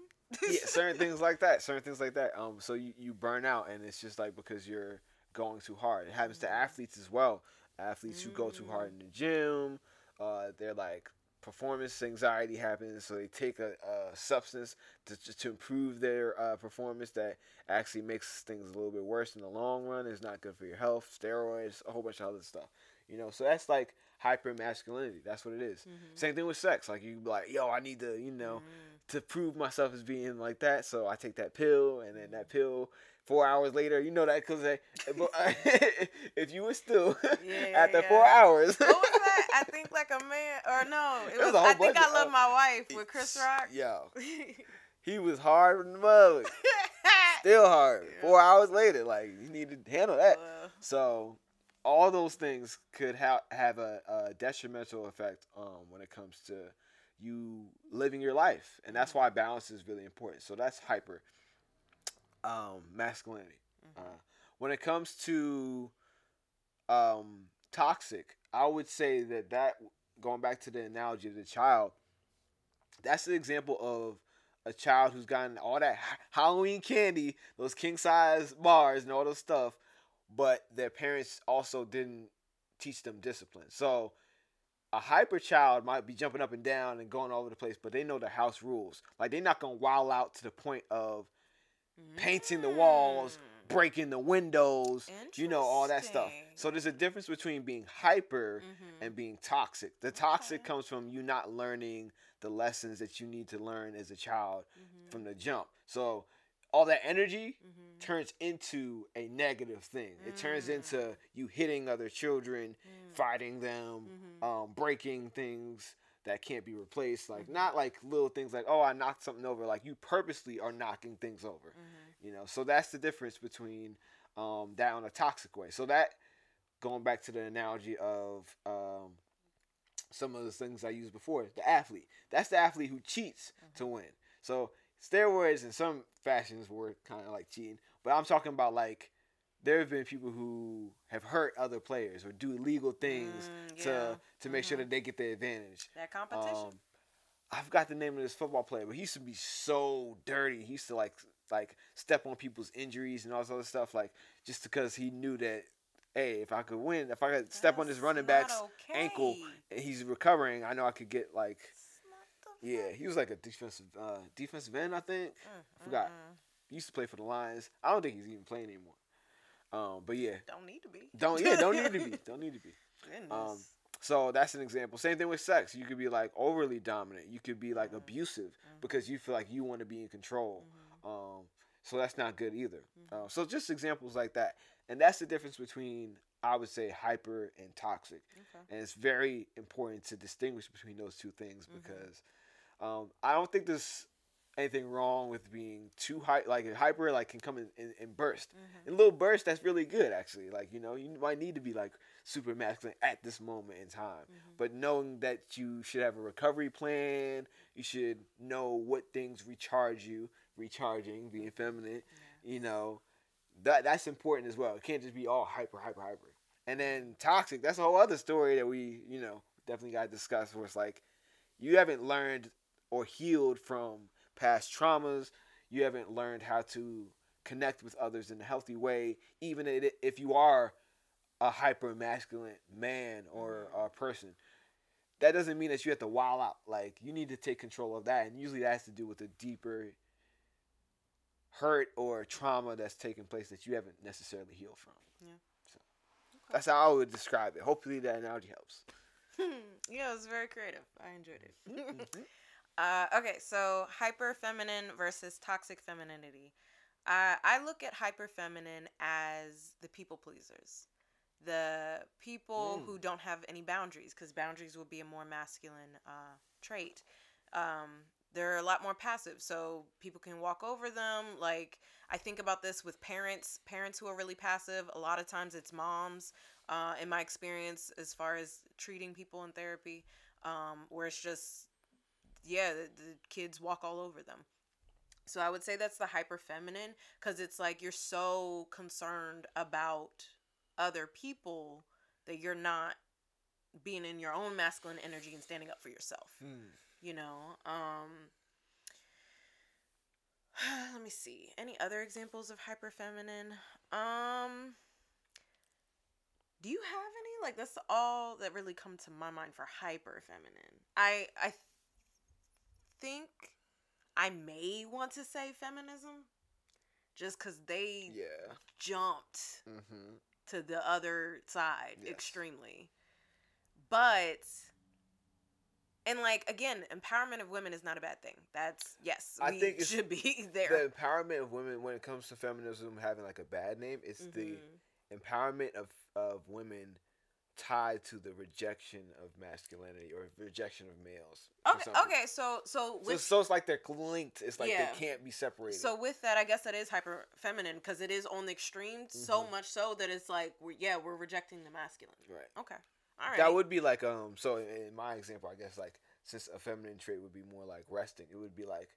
S1: Yeah, certain things like that. Certain things like that. Um, so you, you burn out, and it's just like because you're going too hard. It happens to
S3: Mhm.
S1: athletes as well. Athletes who go too
S3: Mm.
S1: hard in the gym, uh, they're like performance anxiety happens, so they take a, a substance to to improve their uh, performance that actually makes things a little bit worse in the long run. It's not good for your health. Steroids, a whole bunch of other stuff. You know, so that's like hyper masculinity. That's what it is.
S3: Mhm.
S1: Same thing with sex. Like you be like, yo, I need to, you know,
S3: Mm.
S1: To prove myself as being like that. So I take that pill, and then that pill. Four hours later, you know that because if you were still
S3: Yeah,
S1: after
S3: yeah.
S1: four hours,
S3: What was that? I think like a man, or no, it
S1: It was
S3: was.
S1: a whole
S3: I think I love my wife with Chris Rock.
S1: Yo, he was hard in the mud, still hard.
S3: Yeah.
S1: Four hours later, like you need to handle that.
S3: Well,
S1: So all those things could ha- have a, a detrimental effect um, when it comes to you living your life, and that's why balance is really important. So that's hyper um, masculinity.
S3: mhm.
S1: Uh, when it comes to um, toxic, I would say that that going back to the analogy of the child, that's an example of a child who's gotten all that Halloween candy, those king size bars, and all those stuff, but their parents also didn't teach them discipline. So a hyper child might be jumping up and down and going all over the place, but they know the house rules. Like they're not gonna wild out to the point of painting the walls, breaking the windows, you know, all that stuff. So there's a difference between being hyper
S3: Mhm.
S1: and being toxic. The toxic
S3: Okay.
S1: comes from you not learning the lessons that you need to learn as a child
S3: Mhm.
S1: from the jump. So all that energy
S3: Mhm.
S1: turns into a negative thing. It turns
S3: Mm.
S1: into you hitting other children,
S3: Mm.
S1: fighting them,
S3: Mhm.
S1: um, breaking things that can't be replaced. Like
S3: Mhm.
S1: not like little things like oh I knocked something over. Like you purposely are knocking things over.
S3: Mhm.
S1: You know, so that's the difference between um, that on a toxic way. So that going back to the analogy of um, some of the things I used before, the athlete. That's the athlete who cheats to win. So steroids in some fashions were kind of like cheating, but I'm talking about like there have been people who have hurt other players or do illegal things
S3: Mm,
S1: to
S3: yeah.
S1: to make sure
S3: Mhm.
S1: that they get the advantage.
S3: That competition.
S1: Um, I forgot the name of this football player, but he used to be so dirty. He used to like like step on people's injuries and all this other stuff, like just because he knew that, hey, if I could win, if I could step on this running back's ankle and he's recovering, I know I could get like,
S3: It's not the
S1: yeah, he was like a defensive uh, defensive end, I think.
S3: Mm,
S1: forgot. He used to play for the Lions. I don't think he's even playing anymore. Um, but yeah,
S3: Don't need to be.
S1: don't yeah, don't need to be, don't need to be.
S3: Goodness.
S1: Um, So that's an example. Same thing with sex. You could be like overly dominant. You could be like
S3: Mhm.
S1: abusive
S3: Mhm.
S1: because you feel like you want to be in control.
S3: Mhm.
S1: Um, so that's not good either. Uh, so just examples like that, and that's the difference between I would say hyper and toxic,
S3: Okay.
S1: and it's very important to distinguish between those two things
S3: Mhm.
S1: because um, I don't think there's anything wrong with being too high. Like hyper, like can come in, in, in burst.
S3: Mhm.
S1: In little bursts, that's really good actually. Like you know, you might need to be like super masculine at this moment in time
S3: Mhm.
S1: but knowing that you should have a recovery plan, you should know what things recharge you, recharging, being feminine, you know, that that's important as well. It can't just be all hyper, hyper, hyper. And then toxic, that's a whole other story that we, you know, definitely got to discuss where it's like you haven't learned or healed from past traumas. You haven't learned how to connect with others in a healthy way, even if you are a hyper masculine man or a mm-hmm. person. That doesn't mean that you have to wild out. Like you need to take control of that, and usually that has to do with a deeper hurt or trauma that's taken place that you haven't necessarily healed from.
S3: Yeah.
S1: So that's how I would describe it. Hopefully that analogy helps.
S3: yeah, it was very creative. I enjoyed it.
S1: Mm-hmm.
S3: Uh, okay, so hyper feminine versus toxic femininity. Uh, I look at hyper feminine as the people pleasers, the people
S1: Mm.
S3: who don't have any boundaries, because boundaries would be a more masculine uh, trait. Um, they're a lot more passive, so people can walk over them. Like I think about this with parents, parents who are really passive. A lot of times it's moms. Uh, in my experience, as far as treating people in therapy, um, where it's just yeah, the, the kids walk all over them. So I would say that's the hyper feminine because it's like you're so concerned about other people that you're not being in your own masculine energy and standing up for yourself
S1: Hmm.
S3: you know? Um let me see. Any other examples of hyper feminine um do you have any? Like that's all that really come to my mind for hyper feminine i i think i may want to say feminism just because they
S1: Yeah.
S3: jumped
S1: Mm-hmm.
S3: to the other side
S1: Yes.
S3: extremely. But and like again, empowerment of women is not a bad thing. That's yes,
S1: I
S3: we
S1: think it's-
S3: should be there.
S1: The empowerment of women when it comes to feminism having like a bad name, it's the
S3: Mhm.
S1: empowerment of, of women tied to the rejection of masculinity or rejection of males.
S3: Okay, okay, so so
S1: So,
S3: with
S1: so it's like they're linked. It's like
S3: Yeah.
S1: they can't be separated.
S3: so with that, I guess that is hyper feminine because it is on the extreme so
S1: Mhm.
S3: much so that it's like we're yeah we're rejecting the masculine.
S1: right.
S3: Okay, all right.
S1: That would be like um. So in my example, I guess like since a feminine trait would be more like resting, it would be like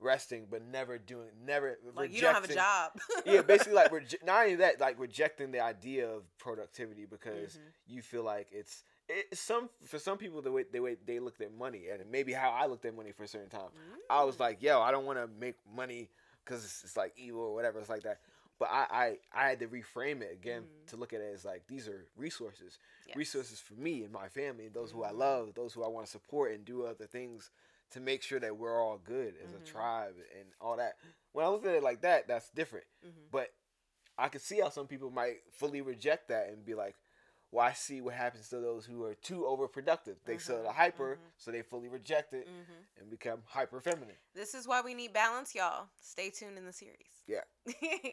S1: resting but never doing never
S3: like you don't have a job.
S1: yeah, basically like reje- not only that, like rejecting the idea of productivity because
S3: Mhm.
S1: you feel like it's it, some for some people the way the way they looked at money and maybe how I looked at money for a certain time. I was
S3: Mm.
S1: like, yo, I don't want to make money because it's, it's like evil or whatever. It's like that. But I, I, I had to reframe it again
S3: Mhm.
S1: to look at it as like these are resources,
S3: Yes.
S1: resources for me and my family and those who I
S3: Mhm.
S1: love, those who I want to support and do other things to make sure that we're all good as
S3: Mhm.
S1: a tribe and all that. When I look at it like that, that's different.
S3: Mhm.
S1: But I can see how some people might fully reject that and be like, "Well, I see what happens to those who are too overproductive. They sell the
S3: Mhm,
S1: hyper,
S3: mhm.
S1: so they fully reject it
S3: hmm
S1: and become hyper feminine."
S3: This is why we need balance, y'all. Stay tuned in the series.
S1: Yeah.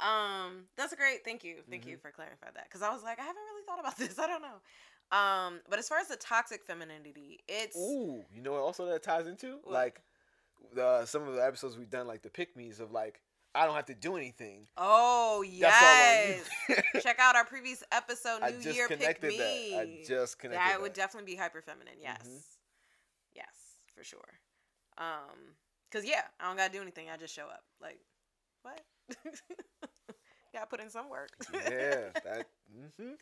S3: um, that's great. Thank you. Thank you for clarifying that. Because I was like, I haven't really thought about this. I don't know. Um, but as far as the toxic femininity, it's
S1: Ooh, you know what? Also, that ties into
S3: What?
S1: like the some of the episodes we've done, like the pick me's of like I don't have to do anything.
S3: oh
S1: That's all
S3: yes. Check out our previous episode,
S1: I
S3: New
S1: just
S3: Year Pick
S1: connected
S3: Me.
S1: that. I just connected
S3: that
S1: that.
S3: would definitely be hyper feminine. Yes,
S1: Mhm.
S3: yes, for sure. Um, cause yeah, I don't gotta do anything. I just show up. Like, what? gotta put in some work.
S1: yeah, that. hmm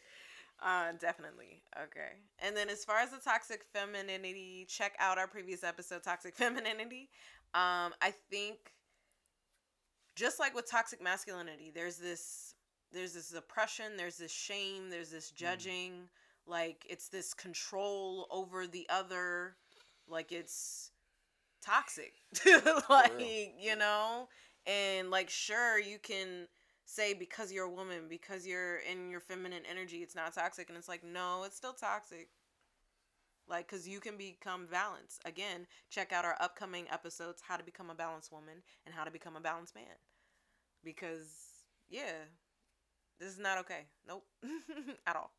S3: Uh, definitely. Okay. And then as far as the toxic femininity, check out our previous episode, Toxic Femininity. Um, I think just like with toxic masculinity, there's this there's this oppression, there's this shame, there's this judging, like it's this control over the other, like it's toxic. like, you know? And like sure you can say because you're a woman, because you're in your feminine energy, it's not toxic. And it's like, no, it's still toxic. Like, because you can become balanced. Again, check out our upcoming episodes How to Become a Balanced Woman and How to Become a Balanced Man. Because, yeah, this is not okay. Nope. At all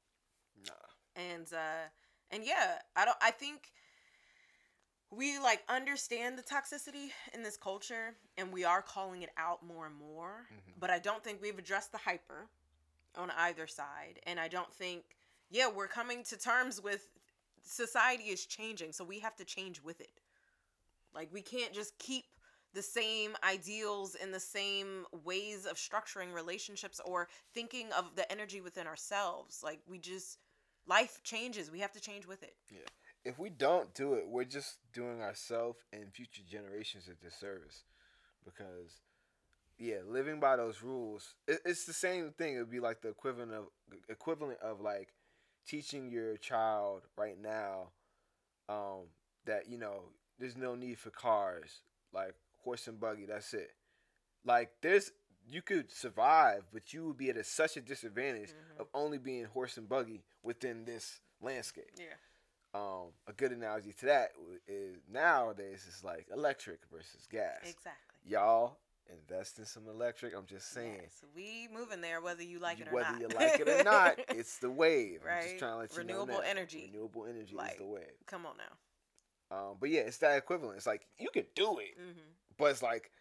S1: Nah.
S3: and uh and yeah i don't i think we like understand the toxicity in this culture and we are calling it out more and more
S1: Mhm.
S3: but i don't think we've addressed the hyper on either side and i don't think yeah we're coming to terms with society is changing so we have to change with it. Like we can't just keep the same ideals and the same ways of structuring relationships or thinking of the energy within ourselves. Like we just life changes we have to change with it
S1: If we don't do it, we're just doing ourselves and future generations a disservice, because yeah, living by those rules, it, it's the same thing. It would be like the equivalent of equivalent of like teaching your child right now um, that you know there's no need for cars, like horse and buggy. That's it. Like there's you could survive, but you would be at a, such a disadvantage
S3: Mhm.
S1: of only being horse and buggy within this landscape.
S3: yeah
S1: Um, a good analogy to that is nowadays it's like electric versus gas.
S3: exactly
S1: Y'all invest in some electric. I'm just saying.
S3: Yes, we moving there whether you like it or
S1: whether
S3: not Whether
S1: you like it or not, it's the wave. I'm
S3: Right.
S1: just trying to let you
S3: Renewable
S1: know now.
S3: energy.
S1: Renewable energy
S3: Like-
S1: is the wave.
S3: come on now
S1: Um, but yeah, it's that equivalent. It's like you could do it,
S3: hmm
S1: but it's like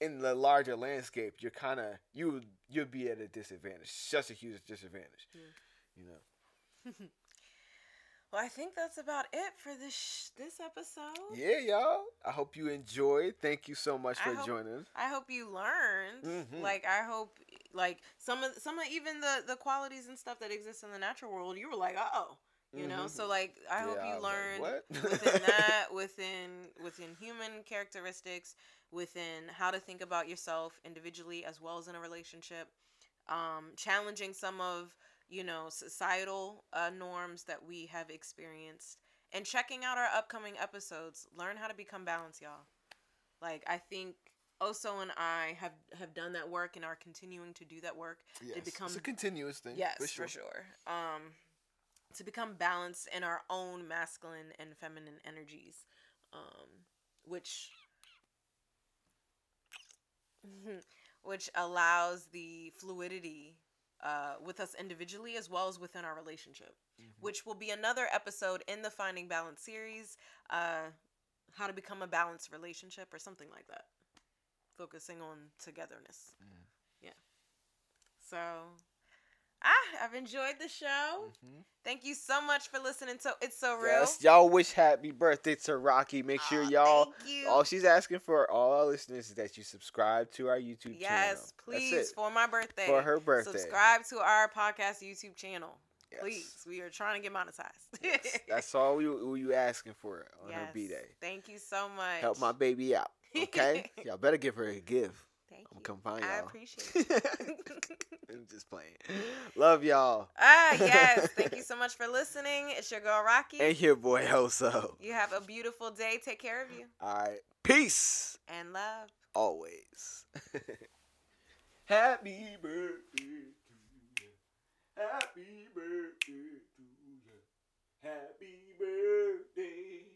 S1: in the larger landscape, you're kind of you you'll be at a disadvantage, such a huge disadvantage.
S3: Yeah.
S1: You know.
S3: well i think that's about it for this sh- this episode
S1: Yeah, y'all. I hope you enjoyed. Thank you so much
S3: I
S1: for
S3: hope-
S1: joining us.
S3: I hope you learned.
S1: Mhm.
S3: Like I hope like some of some of even the the qualities and stuff that exist in the natural world, you were like, oh, you know.
S1: Mhm.
S3: So like I hope
S1: Yeah,
S3: you
S1: was like,
S3: learned
S1: what?
S3: within that, within within human characteristics, within how to think about yourself individually as well as in a relationship, um, challenging some of you know societal uh, norms that we have experienced, and checking out our upcoming episodes. Learn how to become balanced, y'all. Like I think Oso and I have have done that work and are continuing to do that work.
S1: Yes,
S3: become-
S1: it's a continuous thing.
S3: Yes,
S1: for sure.
S3: for sure. Um, to become balanced in our own masculine and feminine energies, um, which which allows the fluidity uh, with us individually as well as within our relationship,
S1: Mhm.
S3: which will be another episode in the Finding Balance series. Uh, how to become a balanced relationship or something like that, focusing on togetherness.
S1: Mm.
S3: Yeah. So, ah, I've enjoyed the show.
S1: Mhm.
S3: Thank you so much for listening to It's So Real.
S1: Yes, y'all wish happy birthday to Rocky. Make sure y'all.
S3: Thank you.
S1: All she's asking for all our listeners is that you subscribe to our YouTube channel.
S3: yes, please for my birthday.
S1: For her birthday.
S3: Subscribe to our podcast YouTube channel.
S1: Yes.
S3: Please, we are trying to get monetized.
S1: Yes, That's all we, we you asking for on her
S3: Yes,
S1: B day.
S3: Thank you so much.
S1: Help my baby out. Okay? y'all better give her a gift.
S3: Thank
S1: I'm
S3: you.
S1: gonna come find
S3: I
S1: y'all.
S3: appreciate it.
S1: I'm just playing. Love y'all.
S3: ah, yes. Thank you so much for listening. It's your girl Rocky.
S1: And your boy Hoso.
S3: You have a beautiful day. Take care of you
S1: All right. Peace.
S3: and love.
S1: Always. Happy birthday to you. Happy birthday to you. Happy birthday.